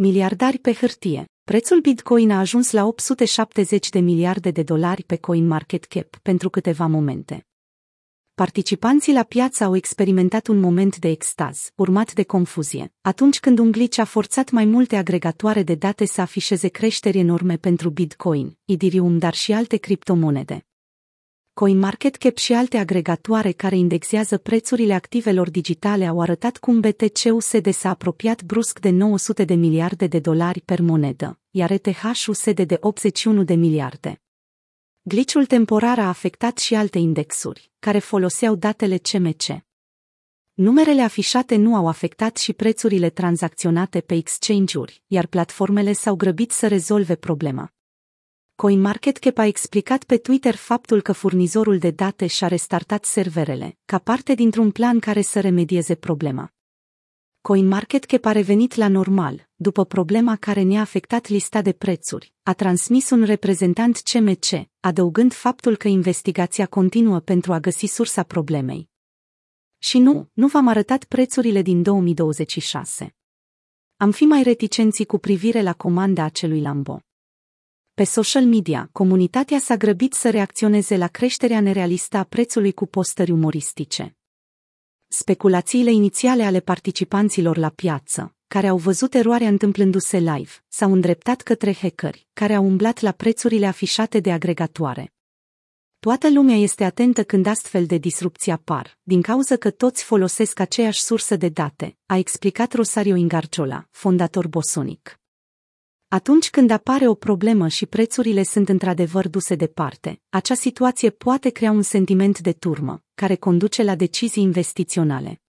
Miliardari pe hârtie. Prețul Bitcoin a ajuns la 870 de miliarde de dolari pe CoinMarketCap pentru câteva momente. Participanții la piață au experimentat un moment de extaz, urmat de confuzie, atunci când un glitch a forțat mai multe agregatoare de date să afișeze creșteri enorme pentru Bitcoin, Ethereum, dar și alte criptomonede. CoinMarketCap și alte agregatoare care indexează prețurile activelor digitale au arătat cum BTC-USD s-a apropiat brusc de 900 de miliarde de dolari per monedă, iar ETH-USD de 81 de miliarde. Gliciul temporar a afectat și alte indexuri, care foloseau datele CMC. Numerele afișate nu au afectat și prețurile tranzacționate pe exchange-uri, iar platformele s-au grăbit să rezolve problema. CoinMarketCap a explicat pe Twitter faptul că furnizorul de date și-a restartat serverele, ca parte dintr-un plan care să remedieze problema. CoinMarketCap a revenit la normal, după problema care ne-a afectat lista de prețuri, a transmis un reprezentant CMC, adăugând faptul că investigația continuă pentru a găsi sursa problemei. Și nu, nu v-am arătat prețurile din 2026. Am fi mai reticenți cu privire la comanda acelui Lambo. Pe social media, comunitatea s-a grăbit să reacționeze la creșterea nerealistă a prețului cu postări umoristice. Speculațiile inițiale ale participanților la piață, care au văzut eroarea întâmplându-se live, s-au îndreptat către hackeri, care au umblat la prețurile afișate de agregatoare. Toată lumea este atentă când astfel de disrupții apar, din cauza că toți folosesc aceeași sursă de date, a explicat Rosario Ingarciola, fondator Bosonic. Atunci când apare o problemă și prețurile sunt într-adevăr duse departe, acea situație poate crea un sentiment de turmă, care conduce la decizii investiționale.